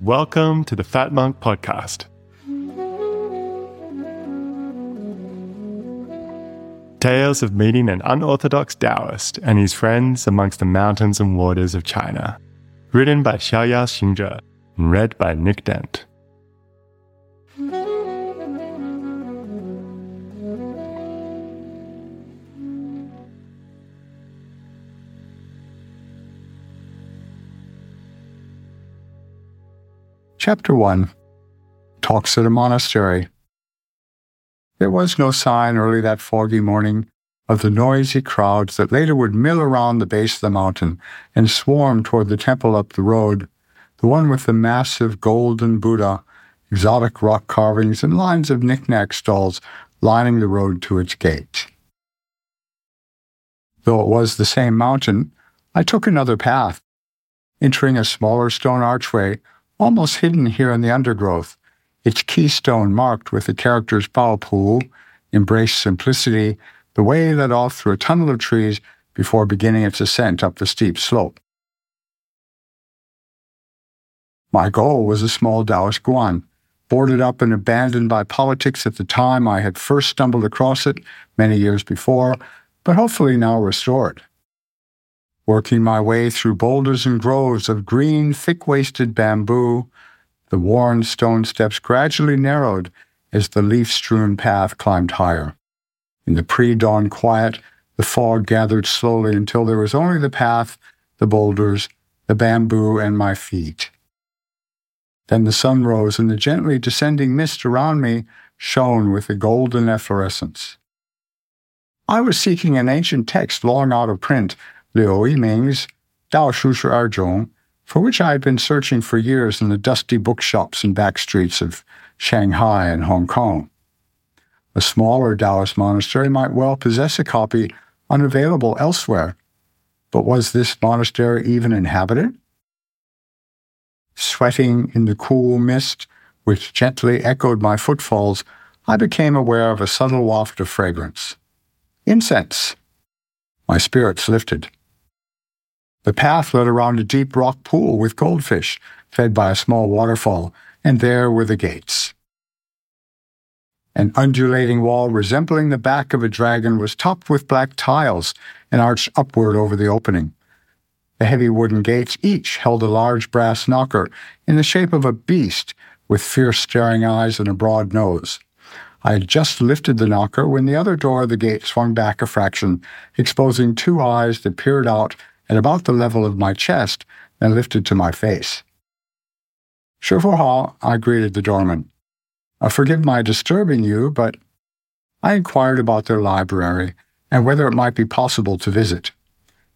Welcome to the Fat Monk Podcast. Tales of meeting an unorthodox Taoist and his friends amongst the mountains and waters of China. Written by Xiaoyao Xingzhe and read by Nick Dent. Chapter 1 Talks at a Monastery. There was no sign early that foggy morning of the noisy crowds that later would mill around the base of the mountain and swarm toward the temple up the road, the one with the massive golden Buddha, exotic rock carvings, and lines of knick-knack stalls lining the road to its gate. Though it was the same mountain, I took another path, entering a smaller stone archway almost hidden here in the undergrowth, its keystone marked with the characters Baopu, embrace simplicity, the way led off through a tunnel of trees before beginning its ascent up the steep slope. My goal was a small Taoist guan, boarded up and abandoned by politics at the time I had first stumbled across it many years before, but hopefully now restored working my way through boulders and groves of green, thick waisted bamboo. The worn stone steps gradually narrowed as the leaf strewn path climbed higher. In the pre dawn quiet, the fog gathered slowly until there was only the path, the boulders, the bamboo, and my feet. Then the sun rose, and the gently descending mist around me shone with a golden efflorescence. I was seeking an ancient text long out of print Liu Yiming's Dao Shu Er for which I had been searching for years in the dusty bookshops and back streets of Shanghai and Hong Kong. A smaller Taoist monastery might well possess a copy unavailable elsewhere, but was this monastery even inhabited? Sweating in the cool mist which gently echoed my footfalls, I became aware of a subtle waft of fragrance. Incense. My spirits lifted. The path led around a deep rock pool with goldfish, fed by a small waterfall, and there were the gates. An undulating wall resembling the back of a dragon was topped with black tiles and arched upward over the opening. The heavy wooden gates each held a large brass knocker in the shape of a beast with fierce staring eyes and a broad nose. I had just lifted the knocker when the other door of the gate swung back a fraction, exposing two eyes that peered out at about the level of my chest and lifted to my face. Shifu I greeted the doorman. Uh, forgive my disturbing you, but I inquired about their library and whether it might be possible to visit.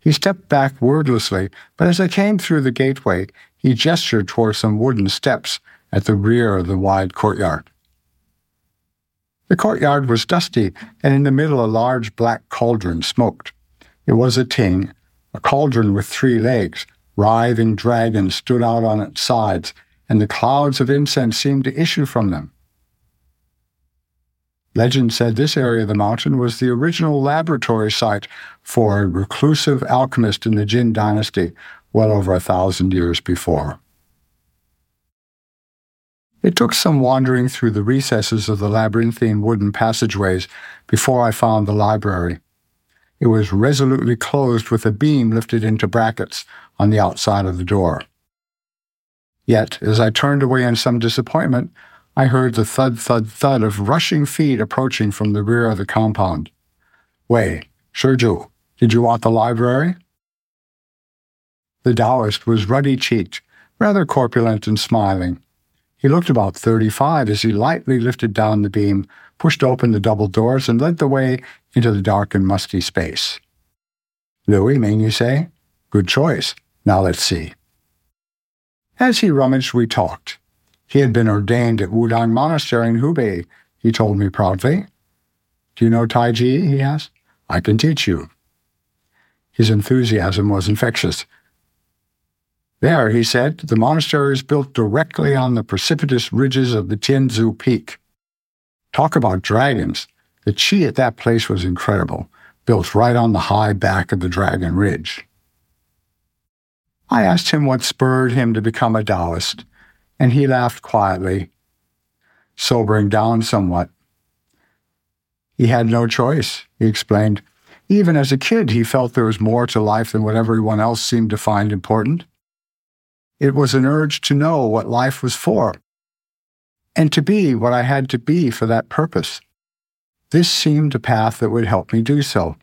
He stepped back wordlessly, but as I came through the gateway, he gestured toward some wooden steps at the rear of the wide courtyard. The courtyard was dusty, and in the middle a large black cauldron smoked. It was a ting, a cauldron with three legs, writhing dragons stood out on its sides, and the clouds of incense seemed to issue from them. Legend said this area of the mountain was the original laboratory site for a reclusive alchemist in the Jin dynasty well over a thousand years before. It took some wandering through the recesses of the labyrinthine wooden passageways before I found the library. It was resolutely closed with a beam lifted into brackets on the outside of the door. Yet, as I turned away in some disappointment, I heard the thud, thud, thud of rushing feet approaching from the rear of the compound. Wei, Shiju, did you want the library? The Taoist was ruddy cheeked, rather corpulent and smiling. He looked about thirty five as he lightly lifted down the beam, pushed open the double doors, and led the way into the dark and musty space. Liu Yiming, you say? Good choice. Now let's see. As he rummaged, we talked. He had been ordained at Wudang Monastery in Hubei, he told me proudly. Do you know Tai Chi? he asked. I can teach you. His enthusiasm was infectious. There, he said, the monastery is built directly on the precipitous ridges of the Tianzu Peak. Talk about dragons. The chi at that place was incredible, built right on the high back of the Dragon Ridge. I asked him what spurred him to become a Taoist. and he laughed quietly, sobering down somewhat. He had no choice, he explained. Even as a kid, he felt there was more to life than what everyone else seemed to find important. It was an urge to know what life was for, and to be what I had to be for that purpose. This seemed a path that would help me do so.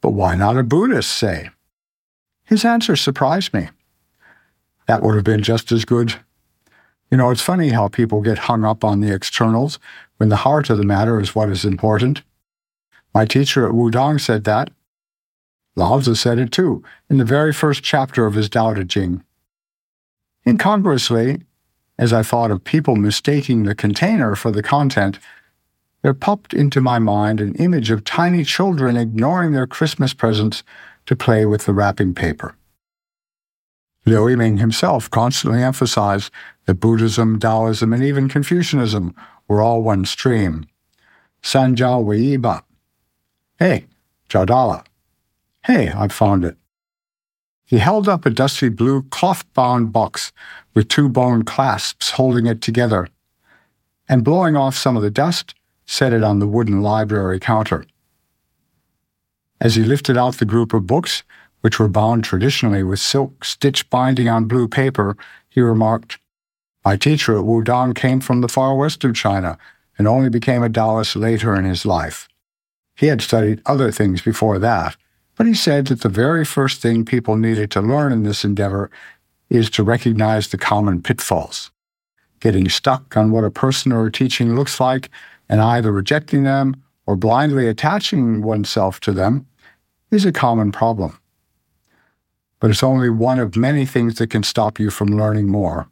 But why not a Buddhist, say? His answer surprised me. That would have been just as good. You know, it's funny how people get hung up on the externals when the heart of the matter is what is important. My teacher at Wudang said that. Lao Tzu said it too, in the very first chapter of his Tao Te Ching. Incongruously, as I thought of people mistaking the container for the content, there popped into my mind an image of tiny children ignoring their Christmas presents to play with the wrapping paper. Liu Yiming himself constantly emphasized that Buddhism, Taoism, and even Confucianism were all one stream. Sanjiao Wei Ba. Hey, Jiaodala. Hey, I've found it. He held up a dusty blue cloth-bound box with two bone clasps holding it together, and blowing off some of the dust, set it on the wooden library counter. As he lifted out the group of books, which were bound traditionally with silk stitch binding on blue paper, he remarked, My teacher at Wudang came from the far west of China and only became a Taoist later in his life. He had studied other things before that, but he said that the very first thing people needed to learn in this endeavor is to recognize the common pitfalls. Getting stuck on what a person or a teaching looks like and either rejecting them or blindly attaching oneself to them is a common problem but it's only one of many things that can stop you from learning more.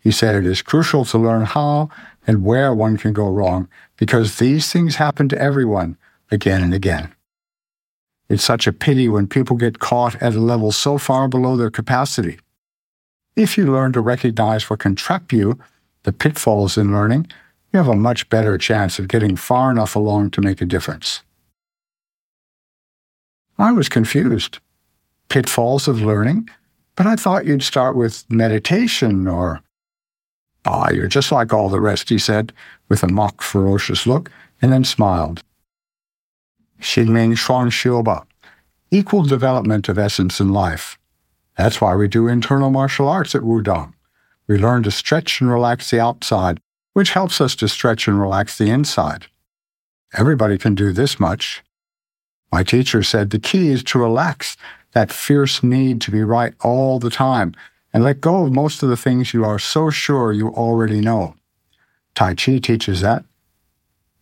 He said it is crucial to learn how and where one can go wrong because these things happen to everyone again and again. It's such a pity when people get caught at a level so far below their capacity. If you learn to recognize what can trap you, the pitfalls in learning, you have a much better chance of getting far enough along to make a difference. I was confused pitfalls of learning, but I thought you'd start with meditation or. Ah, you're just like all the rest, he said, with a mock ferocious look, and then smiled. Xingming Shuang Xiuba, equal development of essence in life. That's why we do internal martial arts at Wudang. We learn to stretch and relax the outside, which helps us to stretch and relax the inside. Everybody can do this much. My teacher said the key is to relax that fierce need to be right all the time and let go of most of the things you are so sure you already know. Tai Chi teaches that.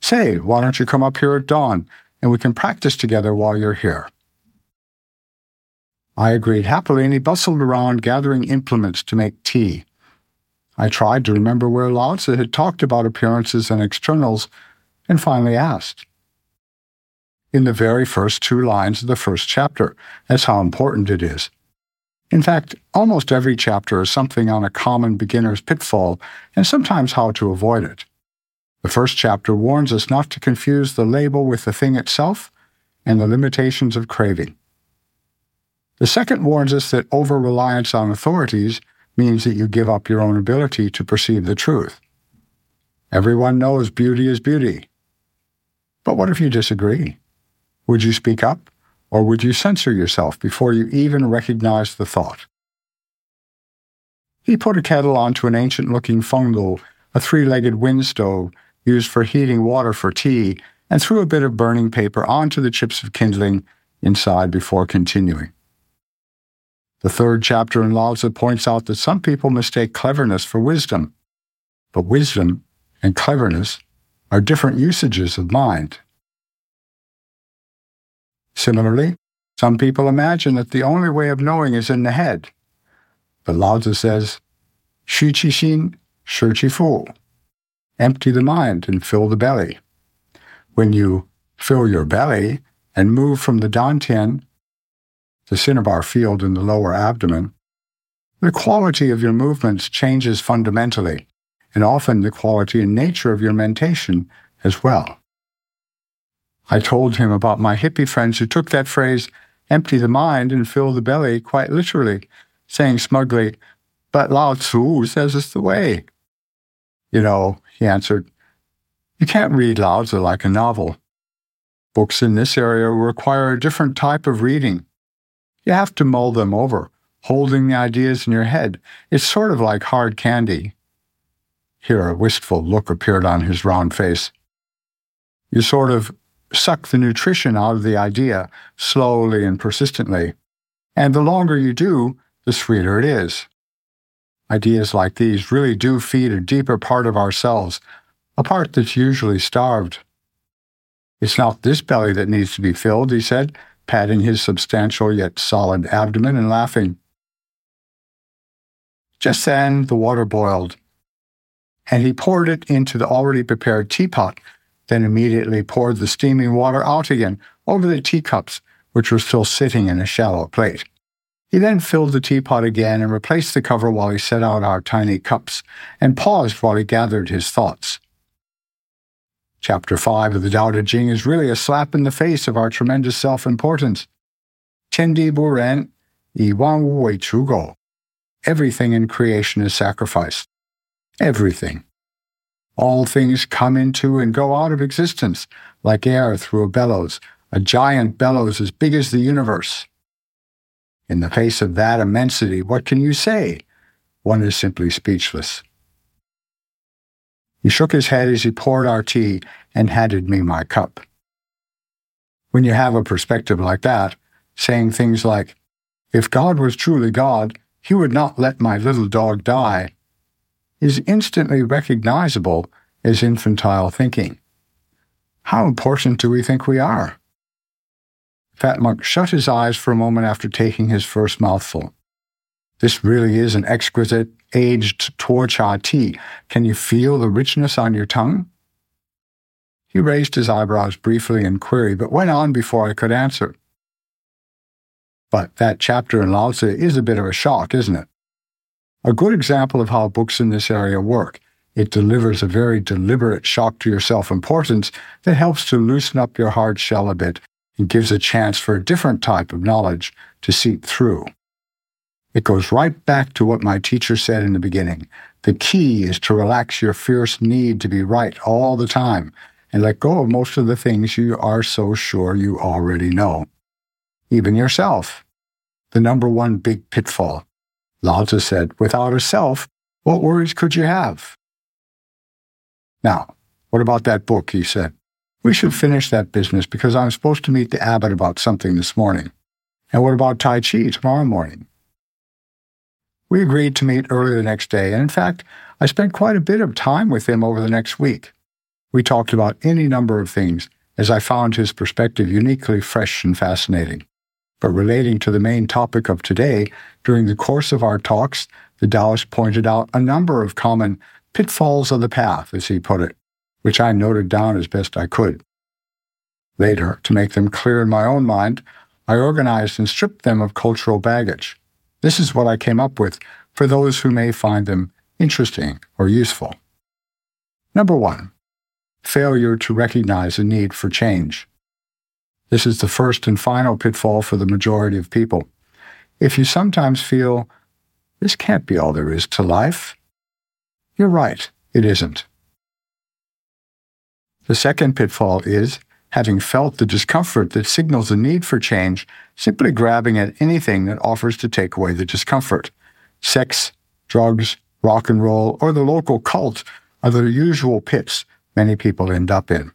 Say, why don't you come up here at dawn and we can practice together while you're here? I agreed happily and he bustled around gathering implements to make tea. I tried to remember where Lao Tzu had talked about appearances and externals and finally asked in the very first two lines of the first chapter. That's how important it is. In fact, almost every chapter is something on a common beginner's pitfall and sometimes how to avoid it. The first chapter warns us not to confuse the label with the thing itself and the limitations of craving. The second warns us that over reliance on authorities means that you give up your own ability to perceive the truth. Everyone knows beauty is beauty. But what if you disagree? Would you speak up, or would you censor yourself before you even recognize the thought? He put a kettle onto an ancient looking fengdu, a three legged wind stove used for heating water for tea, and threw a bit of burning paper onto the chips of kindling inside before continuing. The third chapter in Lao Tzu points out that some people mistake cleverness for wisdom, but wisdom and cleverness are different usages of mind. Similarly, some people imagine that the only way of knowing is in the head. But Lao Tzu says, Xu qi xin, shi qi fu. Empty the mind and fill the belly. When you fill your belly and move from the dantian, the cinnabar field in the lower abdomen, the quality of your movements changes fundamentally, and often the quality and nature of your mentation as well. I told him about my hippie friends who took that phrase, empty the mind and fill the belly, quite literally, saying smugly, But Lao Tzu says it's the way. You know, he answered, you can't read Lao Tzu like a novel. Books in this area require a different type of reading. You have to mull them over, holding the ideas in your head. It's sort of like hard candy. Here, a wistful look appeared on his round face. You sort of suck the nutrition out of the idea slowly and persistently. And the longer you do, the sweeter it is. Ideas like these really do feed a deeper part of ourselves, a part that's usually starved. It's not this belly that needs to be filled, he said, patting his substantial yet solid abdomen and laughing. Just then the water boiled, and he poured it into the already prepared teapot, then immediately poured the steaming water out again over the teacups, which were still sitting in a shallow plate. He then filled the teapot again and replaced the cover while he set out our tiny cups, and paused while he gathered his thoughts. Chapter 5 of the Tao Te Ching is really a slap in the face of our tremendous self importance. Tiandi Bu Ren, Yi Wang Wu Wei Chu Go. Everything in creation is sacrificed. Everything. All things come into and go out of existence, like air through a bellows, a giant bellows as big as the universe. In the face of that immensity, what can you say? One is simply speechless. He shook his head as he poured our tea and handed me my cup. When you have a perspective like that, saying things like, If God was truly God, he would not let my little dog die, is instantly recognizable as infantile thinking. How important do we think we are? Fat Monk shut his eyes for a moment after taking his first mouthful. This really is an exquisite, aged tuocha tea. Can you feel the richness on your tongue? He raised his eyebrows briefly in query, but went on before I could answer. But that chapter in Lao Tzu is a bit of a shock, isn't it? A good example of how books in this area work. It delivers a very deliberate shock to your self importance that helps to loosen up your hard shell a bit and gives a chance for a different type of knowledge to seep through. It goes right back to what my teacher said in the beginning. The key is to relax your fierce need to be right all the time and let go of most of the things you are so sure you already know. Even yourself. The number one big pitfall. Lao Tzu said, without a self, what worries could you have? Now, what about that book? He said. We should finish that business because I'm supposed to meet the abbot about something this morning. And what about Tai Chi tomorrow morning? We agreed to meet early the next day, and in fact, I spent quite a bit of time with him over the next week. We talked about any number of things, as I found his perspective uniquely fresh and fascinating. But relating to the main topic of today, during the course of our talks, the Taoist pointed out a number of common pitfalls of the path, as he put it which I noted down as best I could. Later, to make them clear in my own mind, I organized and stripped them of cultural baggage. This is what I came up with for those who may find them interesting or useful. Number one, failure to recognize a need for change. This is the first and final pitfall for the majority of people. If you sometimes feel, this can't be all there is to life, you're right, it isn't. The second pitfall is, having felt the discomfort that signals a need for change, simply grabbing at anything that offers to take away the discomfort. Sex, drugs, rock and roll, or the local cult are the usual pits many people end up in.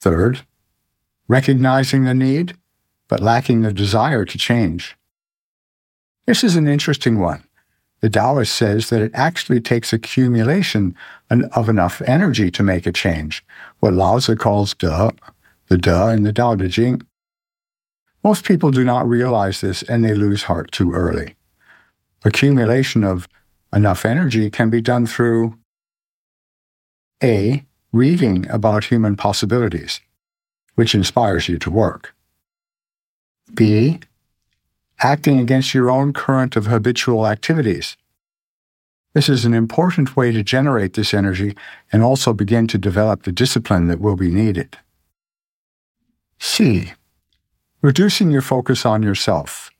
Third, recognizing the need, but lacking the desire to change. This is an interesting one the Taoist says that it actually takes accumulation of enough energy to make a change, what Lao Tzu calls de, the de in the Tao Te Ching. Most people do not realize this and they lose heart too early. Accumulation of enough energy can be done through A. Reading about human possibilities, which inspires you to work. B acting against your own current of habitual activities. This is an important way to generate this energy and also begin to develop the discipline that will be needed. C. Reducing your focus on yourself.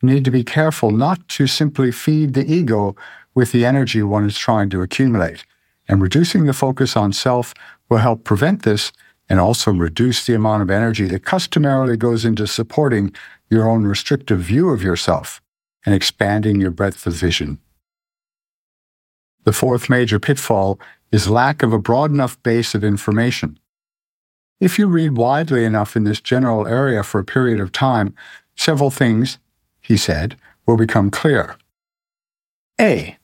need to be careful not to simply feed the ego with the energy one is trying to accumulate. And reducing the focus on self will help prevent this and also reduce the amount of energy that customarily goes into supporting your own restrictive view of yourself and expanding your breadth of vision. The fourth major pitfall is lack of a broad enough base of information. If you read widely enough in this general area for a period of time, several things, he said, will become clear. A.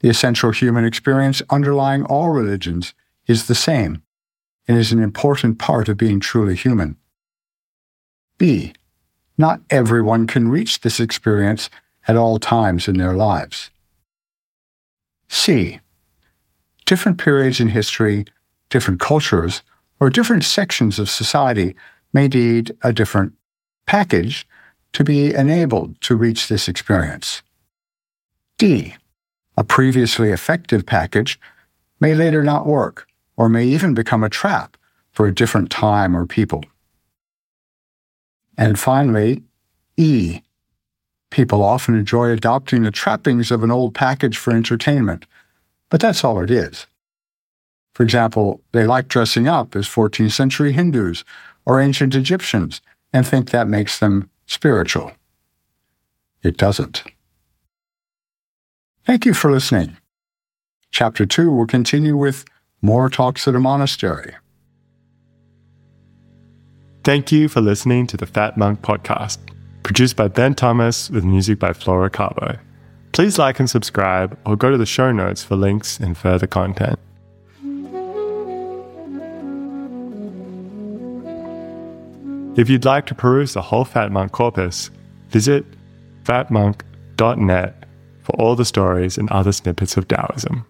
The essential human experience underlying all religions is the same and is an important part of being truly human. B. Not everyone can reach this experience at all times in their lives. C. Different periods in history, different cultures, or different sections of society may need a different package to be enabled to reach this experience. D. A previously effective package may later not work or may even become a trap for a different time or people. And finally, E. People often enjoy adopting the trappings of an old package for entertainment, but that's all it is. For example, they like dressing up as 14th century Hindus or ancient Egyptians and think that makes them spiritual. It doesn't. Thank you for listening. Chapter 2 will continue with more talks at a monastery. Thank you for listening to the Fat Monk podcast, produced by Ben Thomas with music by Flora Carbo. Please like and subscribe or go to the show notes for links and further content. If you'd like to peruse the whole Fat Monk corpus, visit fatmonk.net for all the stories and other snippets of Taoism.